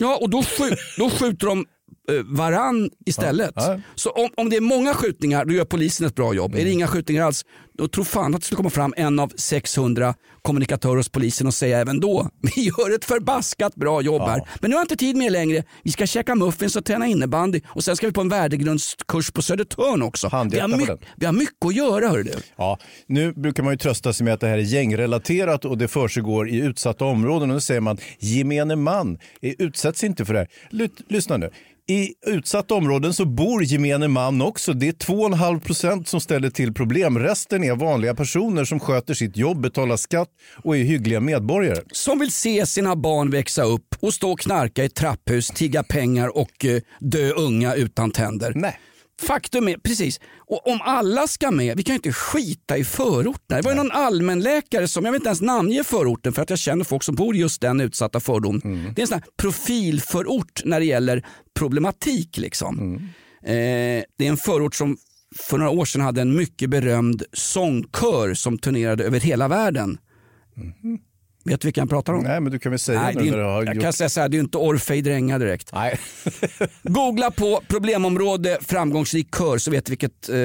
ja och då, skj- då skjuter de varann istället. Ja, ja. Så om, om det är många skjutningar då gör polisen ett bra jobb. Är det inga skjutningar alls då tror fan att det skulle komma fram en av 600 kommunikatörer hos polisen och säga även då vi gör ett förbaskat bra jobb här. Men nu har jag inte tid med mer längre. Vi ska käka muffins och träna innebandy och sen ska vi på en värdegrundskurs på Södertörn också. Vi har, Handhjärta på my- den. vi har mycket att göra hör du. Ja, nu brukar man ju trösta sig med att det här är gängrelaterat och det försiggår i utsatta områden. Och nu säger man gemene man eh, utsätts inte för det här. Ly- lyssna nu. I utsatta områden så bor gemene man också. Det är 2,5 procent som ställer till problem. Resten är vanliga personer som sköter sitt jobb, betalar skatt och är hyggliga medborgare. Som vill se sina barn växa upp och stå och knarka i trapphus, tigga pengar och eh, dö unga utan tänder. Nej. Faktum är, precis, och om alla ska med, vi kan ju inte skita i förorterna. Det var ju någon allmänläkare som, jag vill inte ens namnge förorten för att jag känner folk som bor i just den utsatta fördomen. Det är en sån här profilförort när det gäller problematik. Liksom. Eh, det är en förort som för några år sedan hade en mycket berömd sångkör som turnerade över hela världen. Vet du vilka jag pratar om? Nej, men du kan väl säga Nej, nu det är, när du har inte- jag gjort... kan säga så här, det är inte Orfej Dränga direkt. Nej. Googla på problemområde framgångsrik kör så vet du vilket, eh,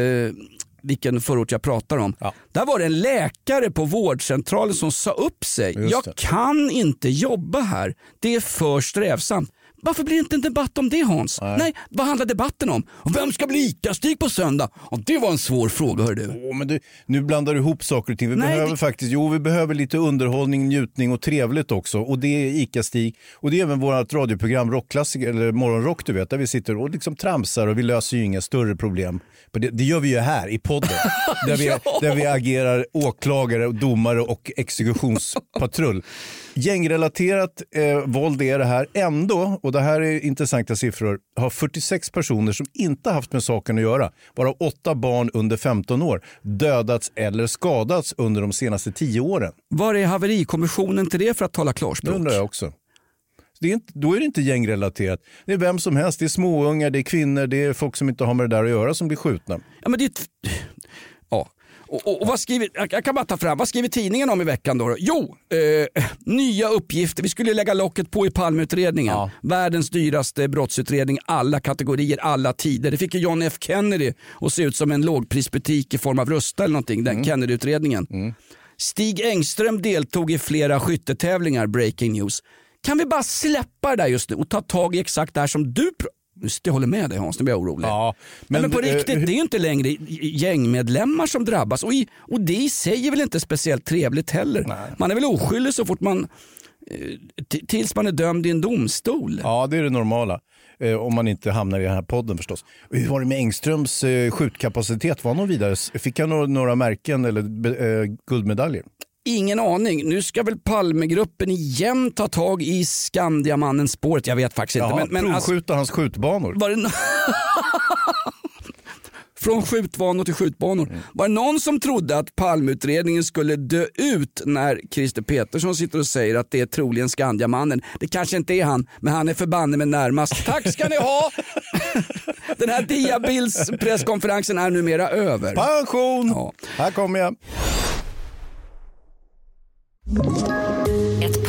vilken förort jag pratar om. Ja. Där var det en läkare på vårdcentralen som sa upp sig. Just jag det. kan inte jobba här. Det är för strävsamt. Varför blir det inte en debatt om det Hans? Nej. vad handlar debatten om? Och vem ska bli ICA-Stig på söndag? Och det var en svår fråga hör du. Åh, men du, nu blandar du ihop saker och ting. Vi Nej, behöver det- faktiskt, jo vi behöver lite underhållning, njutning och trevligt också. Och det är ICA-Stig och det är även vårt radioprogram Rockklassiker, eller Morgonrock du vet, där vi sitter och liksom tramsar och vi löser ju inga större problem. Det, det gör vi ju här i podden, där vi, där vi agerar åklagare, domare och exekutionspatrull. Gängrelaterat eh, våld är det här. Ändå, och det här är intressanta siffror, har 46 personer som inte haft med saken att göra, varav åtta barn under 15 år, dödats eller skadats under de senaste 10 åren. Var är haverikommissionen till det för att tala Det klarspråk? undrar jag också. Det är inte, då är det inte gängrelaterat. Det är vem som helst. Det är småungar, det är kvinnor, det är folk som inte har med det där att göra som blir skjutna. Ja, men det är ja. Och, och, och vad skriver, jag kan bara ta fram, vad skriver tidningen om i veckan då? Jo, eh, nya uppgifter. Vi skulle lägga locket på i Palmeutredningen. Ja. Världens dyraste brottsutredning, alla kategorier, alla tider. Det fick ju John F Kennedy att se ut som en lågprisbutik i form av Rusta eller någonting, den Kennedy-utredningen. Stig Engström deltog i flera skyttetävlingar, breaking news. Kan vi bara släppa det där just nu och ta tag i exakt det här som du pr- Just Jag håller med dig Hans, nu blir jag orolig. Ja, Men, men, på eh, riktigt, det är ju inte längre gängmedlemmar som drabbas och, i, och det i sig är väl inte speciellt trevligt heller. Man är väl oskyldig så fort man, eh, tills man är dömd i en domstol. Ja, det är det normala. Eh, om man inte hamnar i den här podden förstås. Hur var det med Engströms eh, skjutkapacitet? Var han någon vidare? Fick han några, några märken eller eh, guldmedaljer? Ingen aning. Nu ska väl Palmegruppen igen ta tag i Skandiamannen spåret. Jag vet faktiskt inte. Ja, men, men alltså, provskjuta hans skjutbanor. var det Från skjutbanor till skjutbanor. Mm. Var det någon som trodde att Palmeutredningen skulle dö ut när Christer Petersson sitter och säger att det är troligen Skandiamannen? Det kanske inte är han, men han är förbanne med närmast. Tack ska ni ha! Den här Diabilds presskonferensen är numera över. Pension! Ja. Här kommer jag. Ett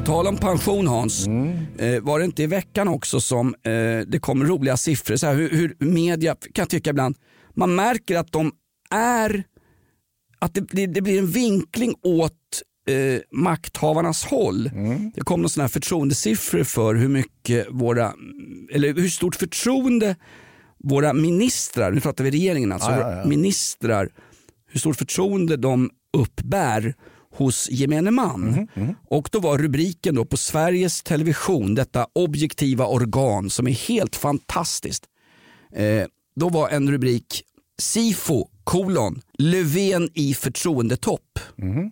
På tal om pension Hans, Mm. eh, var det inte i veckan också som eh, det kom roliga siffror? Så här, hur, hur media, kan tycka ibland, man märker att de är, att det, det, det blir en vinkling åt eh, makthavarnas håll. Mm. Det kom några här förtroendesiffror för hur mycket våra, eller hur stort förtroende våra ministrar, nu pratar vi regeringen alltså, Ja, ja, ja. ministrar, hur stort förtroende de uppbär hos gemene man. Mhm, Och då var rubriken då på Sveriges Television, detta objektiva organ som är helt fantastiskt. Eh, då var en rubrik Sifo kolon Löfven i förtroendetopp. Mhm.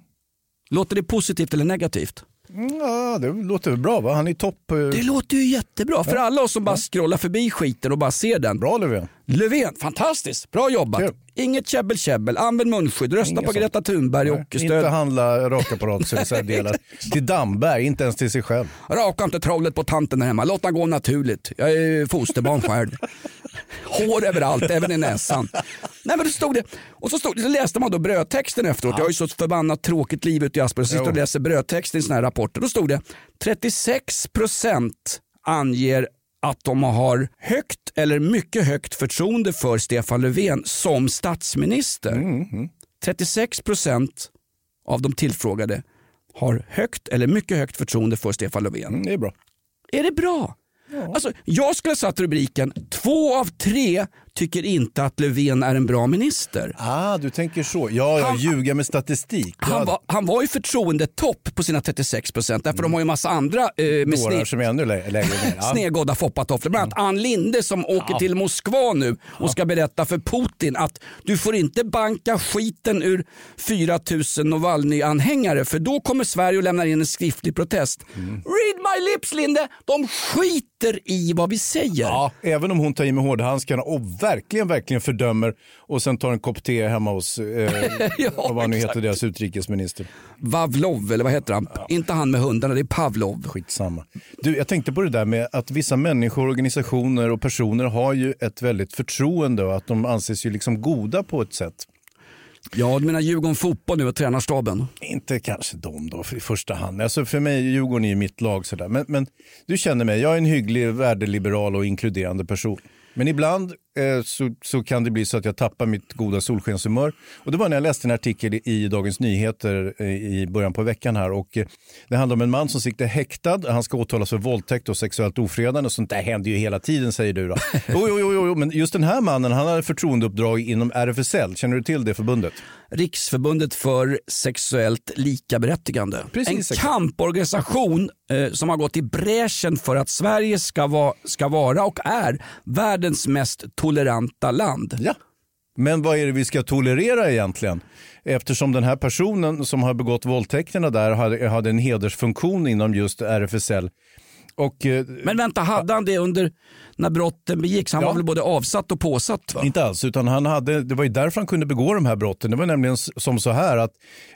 Låter det positivt eller negativt? Mm, Ja, det låter väl bra va? Han är topp. eh, Det låter ju jättebra för alla oss som bara scrollar förbi skiten och bara ser den. Bra Löfven. Löfven, fantastiskt, bra jobbat. Kul. Inget käbbel käbbel, använd munskydd, rösta Inget på sånt. Greta Thunberg och Inte stöd. handla rakapparatdelar till Damberg, inte ens till sig själv. Raka inte trollet på tanten där hemma, låt den gå naturligt. Jag är fosterbarn själv. Hår överallt, även i näsan. Nej men då stod det, och så, stod, så läste man då brödtexten efteråt. Jag har ju så förbannat tråkigt liv ute i Asperger, så sitter och läser brödtexten i såna här rapporter. Då stod det 36% anger att de har högt eller mycket högt förtroende för Stefan Löfven som statsminister. 36% av de tillfrågade har högt eller mycket högt förtroende för Stefan Löfven. Mm, det är bra. Är det bra? Alltså, jag skulle ha satt rubriken två av tre tycker inte att Löfven är en bra minister. Ah, du tänker så. Ja, ja Han- ljuga med statistik. Han Ja, var, han var ju förtroendetopp på sina 36 procent därför de har ju massa andra eh, med sne, som är ännu lä- lägre ner. Ja. foppatofflor. Bland annat Ann Linde som åker till Moskva nu och ska berätta för Putin att du får inte banka skiten ur 4000 Navalny-anhängare för då kommer Sverige och lämnar in en skriftlig protest. Mm. Read my lips Linde! De skiter skiter i vad vi säger. Ja, även om hon tar i med hårdhandskarna och verkligen, verkligen fördömer och sen tar en kopp te hemma hos, eh, Ja, vad nu heter, deras utrikesminister. Vavlov, eller vad heter han? Inte han med hundarna, det är Pavlov. Skitsamma. Du, jag tänkte på det där med att vissa människor, organisationer och personer har ju ett väldigt förtroende och att de anses ju liksom goda på ett sätt. Ja, du menar Djurgården Fotboll nu och tränarstaben? Inte kanske de då i första hand. Alltså för mig, Djurgården är ju mitt lag. Sådär. Men, men du känner mig, jag är en hygglig, värdeliberal och inkluderande person. Men ibland eh, så, så kan det bli så att jag tappar mitt goda solskenshumör. Och det var när jag läste en artikel i, Dagens Nyheter eh, i början på veckan här. Och, eh, det handlar om en man som sitter häktad. Han ska åtalas för våldtäkt och sexuellt ofredande. Och sånt där händer ju hela tiden säger du. Då. Jo, jo, jo, jo, men just den här mannen han har förtroendeuppdrag inom RFSL. Känner du till det förbundet? Riksförbundet för sexuellt likaberättigande. Precis, en exakt. kamporganisation eh, som har gått i bräschen för att Sverige ska, va, ska vara och är världens mest toleranta land. Ja. Men vad är det vi ska tolerera egentligen? Eftersom den här personen som har begått våldtäkterna där hade, hade en hedersfunktion inom just RFSL. Och, eh, Men vänta, hade han det under när brotten begicks? Han Ja. var väl både avsatt och påsatt? Va? Inte alls, utan han hade, det var ju därför han kunde begå de här brotten. Det var nämligen som så här att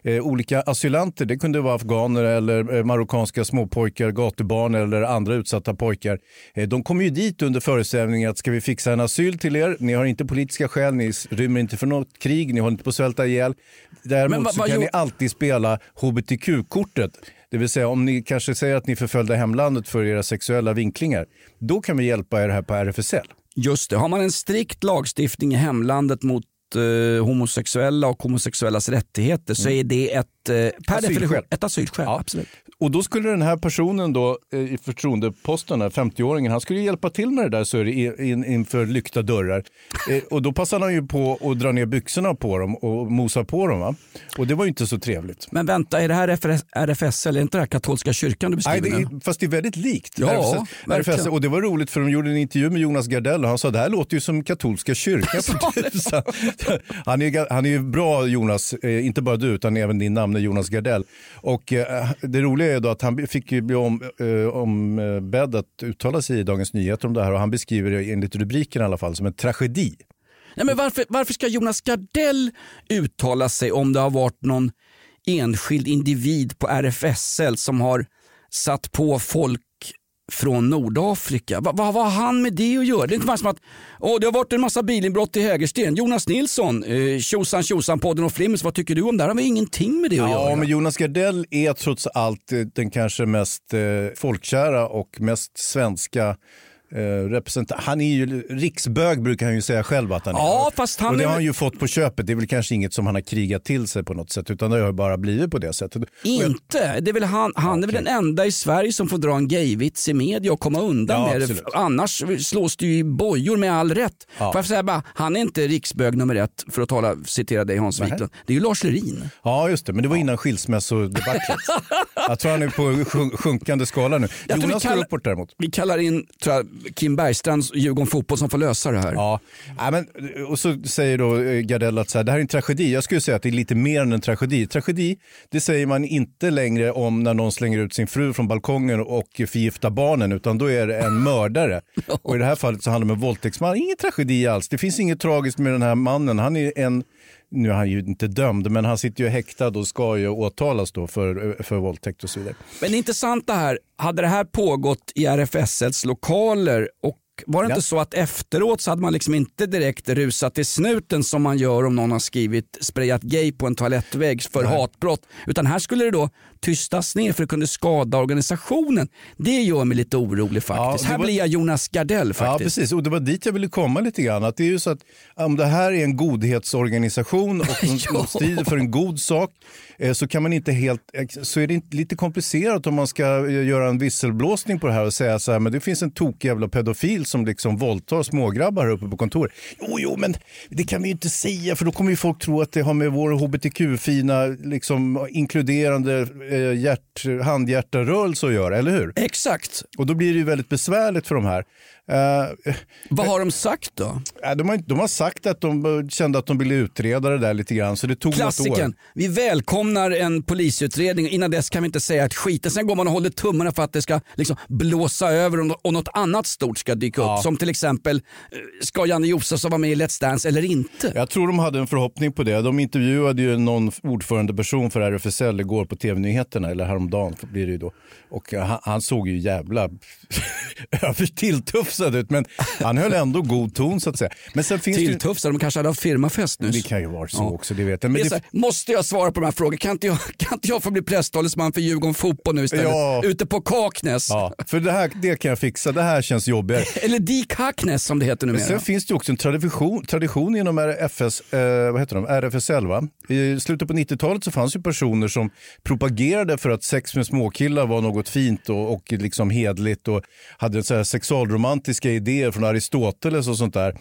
eh, olika asylanter, det kunde vara afghaner eller eh, marockanska småpojkar, gatubarn eller andra utsatta pojkar. Eh, de kom ju dit under föreställningen att ska vi fixa en asyl till er, ni har inte politiska skäl, ni rymmer inte från något krig, ni håller inte på att svälta ihjäl. Däremot Men vad- så vad kan gjo- ni alltid spela hbtq-kortet. Det vill säga om ni kanske säger att ni förföljde hemlandet för era sexuella vinklingar, då kan vi hjälpa er här på RFSL. Just det, har man en strikt lagstiftning i hemlandet mot eh, homosexuella och homosexuellas rättigheter så är det ett, per Mm. Asylskäl. definition ett asylskäl. Absolut. Och då skulle den här personen då eh, i förtroendeposten, den här 50-åringen, han skulle hjälpa till med det där så det in, in, inför lyckta dörrar. Eh, och då passade han ju på att dra ner byxorna på dem och mosa på dem. Va? Och det var ju inte så trevligt. Men vänta, är det här RFS, RFSL, är inte det här katolska kyrkan du Nej, beskriver det nu? är, fast det är väldigt likt. Ja, RFSL. RFSL. Och det var roligt för de gjorde en intervju med Jonas Gardell och han sa det här låter ju som katolska kyrkan. för tusan." han, är, han är ju bra Jonas, eh, inte bara du utan även din namn är Jonas Gardell. Och eh, det roliga är då att han fick ju bli om, eh, ombedd eh, att uttala sig i Dagens Nyheter om det här och han beskriver det enligt rubriken i alla fall som en tragedi. Nej, men varför, varför ska Jonas Gardell uttala sig om det har varit någon enskild individ på RFSL som har satt på folk från Nordafrika. Va, va, vad har han med det att göra? Det är inte bara som att Åh, det har varit en massa bilinbrott i Hägersten. Jonas Nilsson, eh, tjosan tjosan podden och Flimmis, vad tycker du om det? här? Han har ingenting med det att Ja, göra. men Jonas Gardell är trots allt eh, den kanske mest eh, folkkära och mest svenska representant. Han är ju riksbög brukar han ju säga själv att han är. Ja, fast han och det har han ju fått på köpet. Det är väl kanske inget som han har krigat till sig på något sätt utan det har ju bara blivit på det sättet. Inte. Det är väl han, han är väl den enda i Sverige som får dra en gayvits i media och komma undan Ja, med det. Annars slås det ju i bojor med all rätt. Ja. Får jag säga bara, han är inte riksbög nummer ett för att tala, citera dig Hans. Wiklund. Det är ju Lars Lerin. Ja, just det. Men det var innan skilsmässodebaclet. jag tror han är på sjun- sjunkande skala nu. Jag tror vi Jonas går kallar- uppåt däremot. Vi kallar in tror jag, Kim Bergstrands Djurgården Fotboll som får lösa det här. Ja, ja men, och så säger då eh, Gardell att så här, det här är en tragedi. Jag skulle säga att det är lite mer än en tragedi. Tragedi, det säger man inte längre om när någon slänger ut sin fru från balkongen och förgiftar barnen, utan då är det en mördare. Och i det här fallet så handlar det om en våldtäktsman. Ingen tragedi alls. Det finns inget tragiskt med den här mannen. Han är en nu är han ju inte dömd, men han sitter ju häktad och ska ju åtalas då för, för våldtäkt och så vidare. Men det intressanta här, hade det här pågått i RFSLs lokaler och var det Ja. inte så att efteråt så hade man liksom inte direkt rusat till snuten som man gör om någon har skrivit sprayat gay på en toalettvägg för Nej. hatbrott. Utan här skulle det då tystas ner för det kunde skada organisationen. Det gör mig lite orolig faktiskt. det här var- blir jag Jonas Gardell Ja, faktiskt. precis. Och det var dit jag ville komma lite grann. Att det är ju så att om det här är en godhetsorganisation och de strider för en god sak eh, så kan man inte helt, eh, så är det lite komplicerat om man ska eh, göra en visselblåsning på det här och säga så här, men det finns en tokig jävla pedofil som liksom våldtar smågrabbar här uppe på kontoret. Jo, jo, men det kan vi ju inte säga för då kommer ju folk tro att det har med vår hbtq-fina, liksom inkluderande eh, hjärt, handhjärtarörelse att göra, eller hur? Exakt. Och då blir det ju väldigt besvärligt för de här. Eh, Vad har de sagt då? eh, de, har, de har sagt att de eh, kände att de ville utreda det där lite grann, så det tog något Klassiken. år. Vi välkomnar en polisutredning. Innan dess kan vi inte säga ett skit. Sen går man och håller tummarna för att det ska liksom blåsa över och nå- och något annat stort ska dyka upp. Som till exempel, eh, ska Janne Josefsson vara med i Let's Dance eller inte? Jag tror de hade en förhoppning på det. De intervjuade ju någon ordförandeperson för RFSL igår på tv-nyheterna, eller häromdagen blir det ju då. Och eh, han, han såg ju jävla över tilltufsad ut, men han höll ändå god ton så att säga. Men sen finns det ju... De kanske hade haft firmafest nyss. Det kan ju vara så Ja. också, det vet jag. Men det det, måste jag svara på de här frågorna? Kan inte jag, kan inte jag få bli presstalesman för Djurgården Fotboll nu istället? Ja. Ute på Kaknäs. ja, för det här det kan jag fixa, det här känns jobbigare. Eller Dik Hacknäs som det heter Men numera. sen finns det också en tradition, tradition inom RFS, eh, vad heter de? RFSL. Va? I slutet på 90-talet så fanns ju personer som propagerade för att sex med småkillar var något fint och, och liksom hedligt och hade så här sexualromantiska idéer från Aristoteles och sånt där.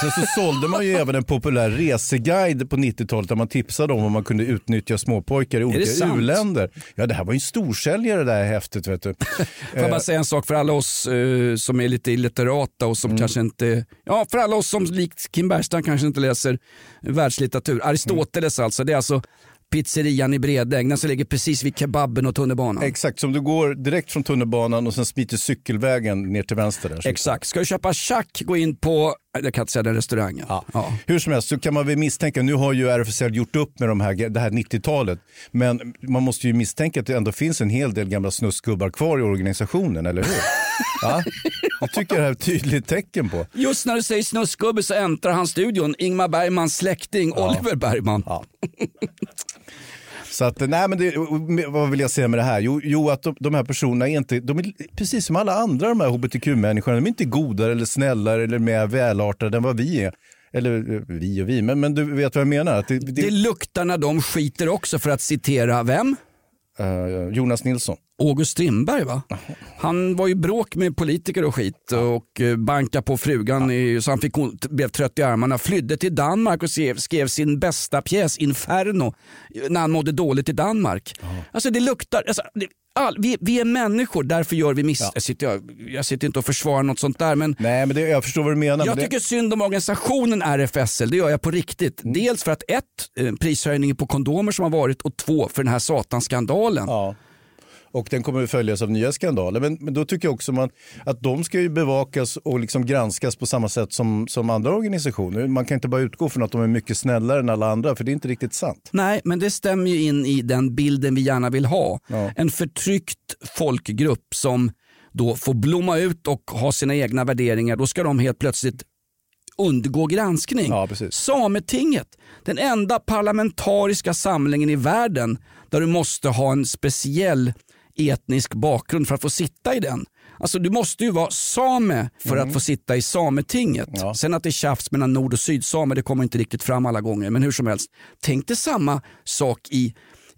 Sen så sålde man ju även en populär reseguide på 90-talet där man tipsade om hur man kunde utnyttja småpojkar i olika u-länder. Ja, det här var ju en storsäljare det här häftet. Vet du. Får jag bara säga en sak för alla oss eh, som är lite illiterata och som kanske inte, ja för alla oss som likt Kim Bergstrand kanske inte läser världslitteratur. Aristoteles alltså, det är alltså pizzerian i Bredäng, den som ligger precis vid kebaben och tunnelbanan. Exakt, som du går direkt från tunnelbanan och sen smiter cykelvägen ner till vänster. Där. Exakt, ska du köpa tjack, gå in på, jag kan inte säga den restaurangen. Ja. Hur som helst så kan man väl misstänka, nu har ju RFSL gjort upp med de här, det här 90-talet, men man måste ju misstänka att det ändå finns en hel del gamla snuskgubbar kvar i organisationen, eller hur? Ja, jag tycker det här är ett tydligt tecken på. Just när du säger snuskgubbe så äntrar han studion, Ingmar Bergmans släkting Oliver Bergman. Ja. Så att, nej men det, vad vill jag säga med det här? Jo, jo att de, de här personerna är inte, de är precis som alla andra de här hbtq-människorna, de är inte godare eller snällare eller mer välartade än vad vi är. Eller eh, vi och vi, men, men du vet vad jag menar? Att det, det, Det luktar när de skiter också för att citera vem? Eh, Jonas Nilsson. August Strindberg va? Han var ju bråk med politiker och skit och eh, banka på frugan i, så han fick blev trött i armarna. Flydde till Danmark och skrev, skrev sin bästa pjäs Inferno när han mådde dåligt i Danmark. Alltså det luktar, alltså, det, all, vi, vi är människor, därför gör vi miss... Jag, sitter, jag, jag sitter inte och försvarar något sånt där men Nej men det, jag förstår vad du menar. jag men tycker det, synd om organisationen RFSL, det gör jag på riktigt. Dels för att ett, eh, prishöjningen på kondomer som har varit och två, för den här satanskandalen. ja. Och den kommer att följas av nya skandaler. Men, men då tycker jag också man, att de ska ju bevakas och liksom granskas på samma sätt som, som andra organisationer. Man kan inte bara utgå från att de är mycket snällare än alla andra, för det är inte riktigt sant. Nej, men det stämmer ju in i den bilden vi gärna vill ha. Ja. En förtryckt folkgrupp som då får blomma ut och ha sina egna värderingar. Då ska de helt plötsligt undgå granskning. Ja, precis. Sametinget, den enda parlamentariska samlingen i världen där du måste ha en speciell etnisk bakgrund för att få sitta i den. Alltså du måste ju vara same för att få sitta i Sametinget. Mm. Ja. Sen att det är tjafs mellan nord och sydsamer det kommer inte riktigt fram alla gånger. Men hur som helst, tänk dig samma sak i,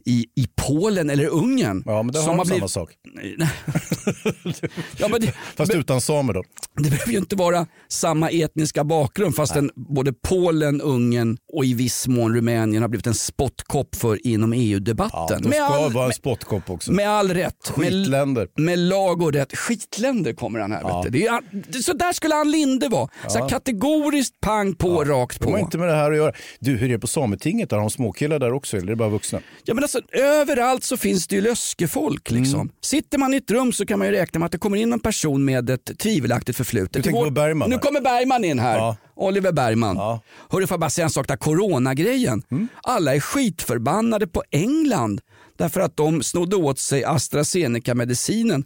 i, i Polen eller Ungern. Ja, men det har som de samma blivit- sak. ja, men det, Fast utan samer då. det behöver ju inte vara samma etniska bakgrund fastän både Polen, Ungern och i viss mån Rumänien har blivit en spottkopp för inom Ja, EU-debatten. de med, ska all, vara en spottkopp också. med all rätt. Med, Skitländer. med lag och rätt. Skitländer kommer han här. Ja. Det är, det- så där skulle Ann Linde vara. Så här kategoriskt pang på, rakt på. har inte med det här att göra. Du, hur är det på Sametinget? Har de småkillar där också eller är det bara vuxna? Ja, men alltså, överallt så finns det ju löskefolk. Liksom. Mm. Sitter man i ett rum så kan man ju räkna med att det kommer in en person med ett tvivelaktigt förflutet. På Bergman Nu kommer Bergman in här. Ja. Oliver Bergman. Ja. Hörru, får jag bara säga en sak där, coronagrejen. Mm. Alla är skitförbannade på England därför att de snodde åt sig AstraZeneca-medicinen.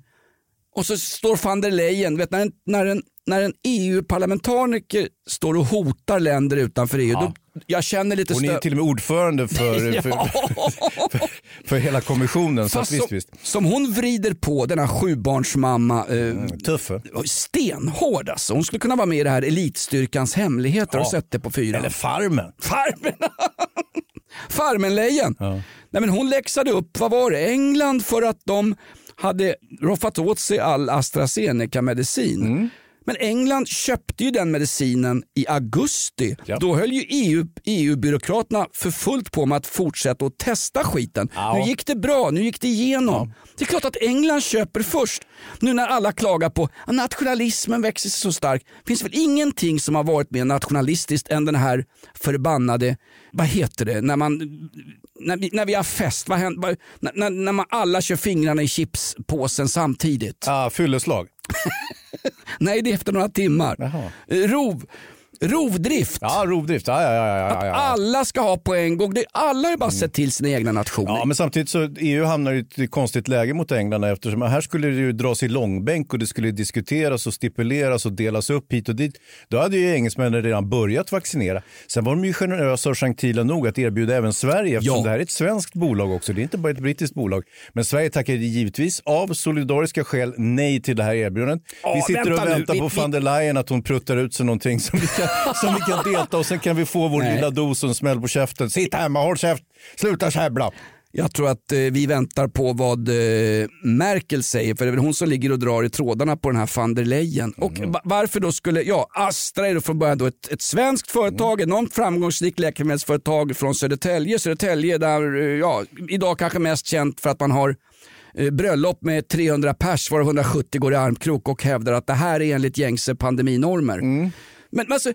Och så står van der Leyen, vet, när en, när en, när en EU-parlamentariker står och hotar länder utanför EU, då, jag känner lite Hon är till och med ordförande för, för, Ja. för, för hela kommissionen. Så Fast visst, som, visst. som hon vrider på denna sjubarnsmamma eh, Tuffe. stenhård alltså. Hon skulle kunna vara med i det här Elitstyrkans hemligheter. Ja. sett det på fyran? Eller Farmen. Farmen! Farmenlejen. Nej, men hon läxade upp, vad var det, England för att de hade roffat åt sig all AstraZeneca-medicin. Men England köpte ju den medicinen i augusti. Då höll ju EU, EU-byråkraterna för fullt på med att fortsätta att testa skiten. Ja. Nu gick det bra, nu gick det igenom. Det är klart att England köper först. Nu när alla klagar på att nationalismen växer sig så stark. finns väl ingenting som har varit mer nationalistiskt än den här förbannade, vad heter det, när man när vi, när vi har fest, vad händer, när, när man alla kör fingrarna i chipspåsen samtidigt. Ah, fylleslag. Nej, det är efter några timmar. Eh, Rov, rovdrift. Ja, rovdrift. Ja, ja, ja, ja, Att ja. alla ska ha på en gång. Det, alla har bara sett till sina egna nationer. Ja, men samtidigt så EU hamnar i ett konstigt läge mot England eftersom här skulle det ju dras i långbänk och det skulle diskuteras och stipuleras och delas upp hit och dit. Då hade ju engelsmännen redan börjat vaccinera. Sen var de ju generösa och gentila nog att erbjuda även Sverige eftersom Ja. det här är ett svenskt bolag också. Det är inte bara ett brittiskt bolag. Men Sverige tackade givetvis av solidariska skäl nej till det här erbjudandet. Ja, vi sitter och vänta nu. väntar Vi- på vi- van der Leyen att hon pruttar ut sig någonting som vi kan, som vi kan delta och sen kan vi få vår Nej. lilla dos och smäll på käften. Sitt hemma, håll käft, sluta käbbla. Jag tror att eh, vi väntar på vad eh, Merkel säger, för det är väl hon som ligger och drar i trådarna på den här van der Leyen. Och Mm. va- varför då skulle, ja Astra är då från början då ett, ett svenskt företag, Mm. enormt framgångsrikt läkemedelsföretag från Södertälje. Södertälje där, eh, ja, idag kanske mest känt för att man har eh, bröllop med 300 pers varav 170 går i armkrok och hävdar att det här är enligt gängse pandeminormer. Mm. Men, men alltså,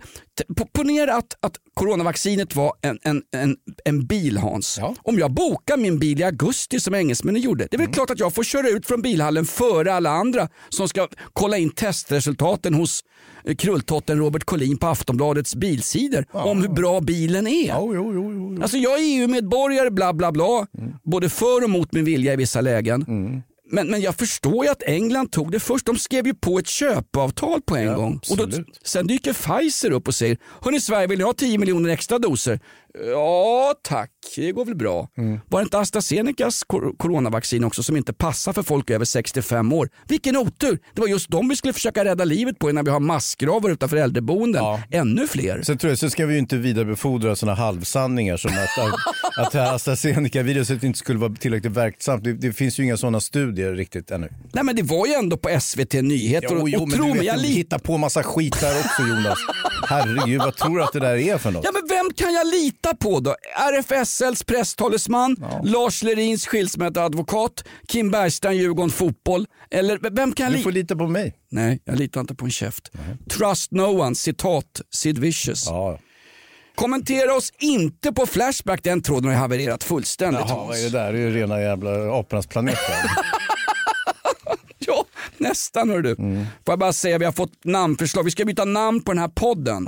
ponera att, att coronavaccinet var en, en, en, en bil Hans. Om jag bokar min bil i augusti som engelsmännen gjorde, det är väl Mm. klart att jag får köra ut från bilhallen före alla andra som ska kolla in testresultaten hos eh, krulltotten Robert Collin på Aftonbladets bilsidor om hur bra bilen är. Alltså jag är EU-medborgare, bla bla bla, Mm. både för och mot min vilja i vissa lägen. Men, men jag förstår ju att England tog det först. De skrev ju på ett köpavtal på en gång. Och då, sen dyker Pfizer upp och säger, hörni Sverige vill ni ha 10 miljoner extra doser? Ja tack, det går väl bra. Var det inte AstraZenecas kor- coronavaccin också som inte passar för folk över 65 år? Vilken otur! Det var just dem vi skulle försöka rädda livet på innan vi har massgravar utanför äldreboenden. Ännu fler. Sen, tror jag, sen ska vi ju inte vidarebefordra sådana halvsanningar som att, att, att AstraZeneca-viruset inte skulle vara tillräckligt verksamt. Det, det finns ju inga sådana studier riktigt ännu. Nej men det var ju ändå på SVT Nyheter och, och men tro mig, jag litar hittar på massa skit där också Jonas. Herregud, vad tror du att det där är för något? Ja men vem kan jag lita på då? RFSLs presstalesman, Lars Lerins skilsmässoadvokat, Kim Bergstrand, Djurgården Fotboll. Eller vem kan Du får lita på mig. Nej, jag litar inte på en käft. Trust no one, citat Sid Vicious. Kommentera oss inte på Flashback, den tråden har havererat fullständigt. Jaha, vad är det där? Det är ju rena jävla apornas planet. Ja, nästan hör du. Mm. Får jag bara säga, vi har fått namnförslag. Vi ska byta namn på den här podden.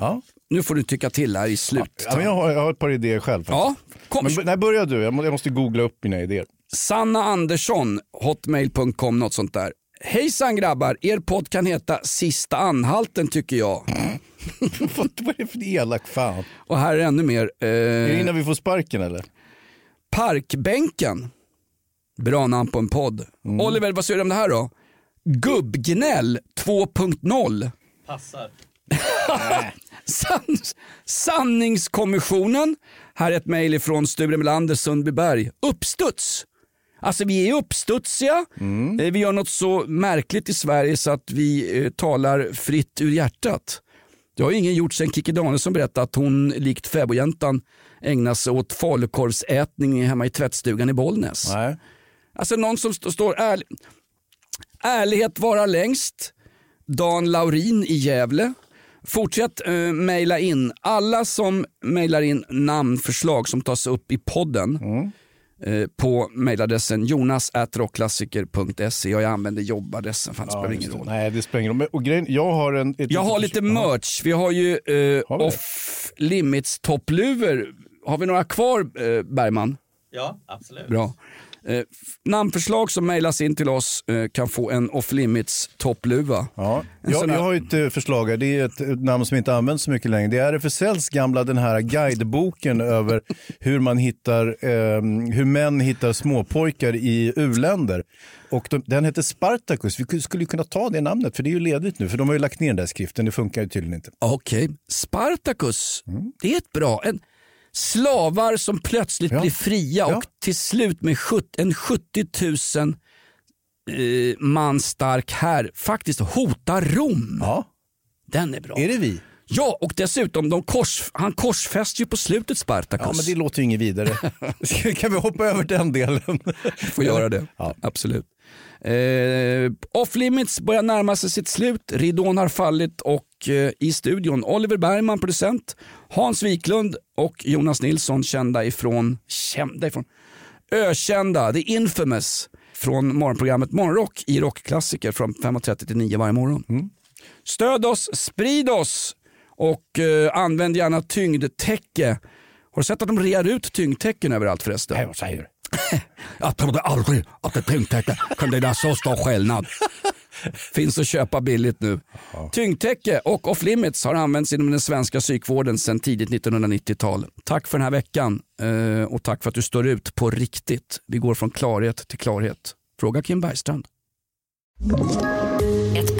Nu får du tycka till här i slutet. Ja, men jag, har, jag har ett par idéer själv. Ja, kom. Men, b- nej, börja du. Jag må- jag måste googla upp mina idéer. Sanna Andersson, hotmail.com, något sånt där. Hejsan grabbar, er podd kan heta Sista anhalten tycker jag. Vad är det för elak fan? Och här är ännu mer. Är det Eh, innan vi får sparken eller? Parkbänken. Bra namn på en podd. Mm. Oliver, vad säger du om det här då? Gubbgnäll 2.0. Passar. San Sanningskommissionen. Här är ett mejl från Sture Melander, Sundbyberg. Uppstuds. Alltså vi är uppstudsiga. Eh, Vi gör något så märkligt i Sverige så att vi eh, talar fritt ur hjärtat. Det har ju ingen gjort sen Kikki Danielsson berättade att hon likt fäbodjäntan ägnar sig åt falukorvsätning hemma i tvättstugan i Bollnäs. Nej. Alltså någon som st- står ärlig. Ärlighet vara längst. Dan Laurin i Gävle. Fortsätt eh, mejla in. Alla som mejlar in namnförslag som tas upp i podden eh, på mejladressen jonas.rockklassiker.se. Jag använder jobbadressen för det spelar ingen roll. Nej, det spelar ingen roll. Och grejen, jag har en... ett Jag har lite merch. Vi har ju eh, Har vi off limits toppluvor. Har vi några kvar eh, Bergman? Ja, absolut. Bra. Eh, namnförslag som mejlas in till oss eh, kan få en off limits toppluva. Ja, jag, sån jag här- har ett eh, förslag här. Det är ett, ett namn som inte används så mycket längre. Det är RFSLs gamla den här guideboken över hur man hittar, eh, hur män hittar småpojkar i u-länder. Och de, den heter Spartacus. Vi skulle kunna ta det namnet för det är ju ledigt nu. För de har ju lagt ner den där skriften. Det funkar ju tydligen inte. Okej, Spartacus. Mm. Det är ett bra. En slavar som plötsligt blir fria och till slut med en 70 000 eh, man stark här faktiskt hotar Rom. Ja. Den är bra. Är det vi? Ja, och dessutom, de kors, han korsfäster ju på slutet Spartacus. Ja, men det låter ju inget vidare. kan vi hoppa över den delen? får göra det. Absolut. Eh, Off Limits börjar närma sig sitt slut. Ridån har fallit och eh, i studion Oliver Bergman, producent, Hans Wiklund och Jonas Nilsson, kända ifrån, kända ifrån, ökända, the infamous, från morgonprogrammet Morgonrock i Rockklassiker från 5.30 till 9 varje morgon. Stöd oss, sprid oss och eh, använd gärna tyngdtäcke. Har du sett att de rear ut tyngdtäcken överallt förresten? Nej, vad säger du? Jag trodde aldrig att ett tyngdtäcke kunde göra så stor skillnad. Finns att köpa billigt nu. Tyngdtäcke och off limits har använts inom den svenska psykvården sedan tidigt 1990-tal. Tack för den här veckan eh, och tack för att du står ut på riktigt. Vi går från klarhet till klarhet. Fråga Kim Bergstrand.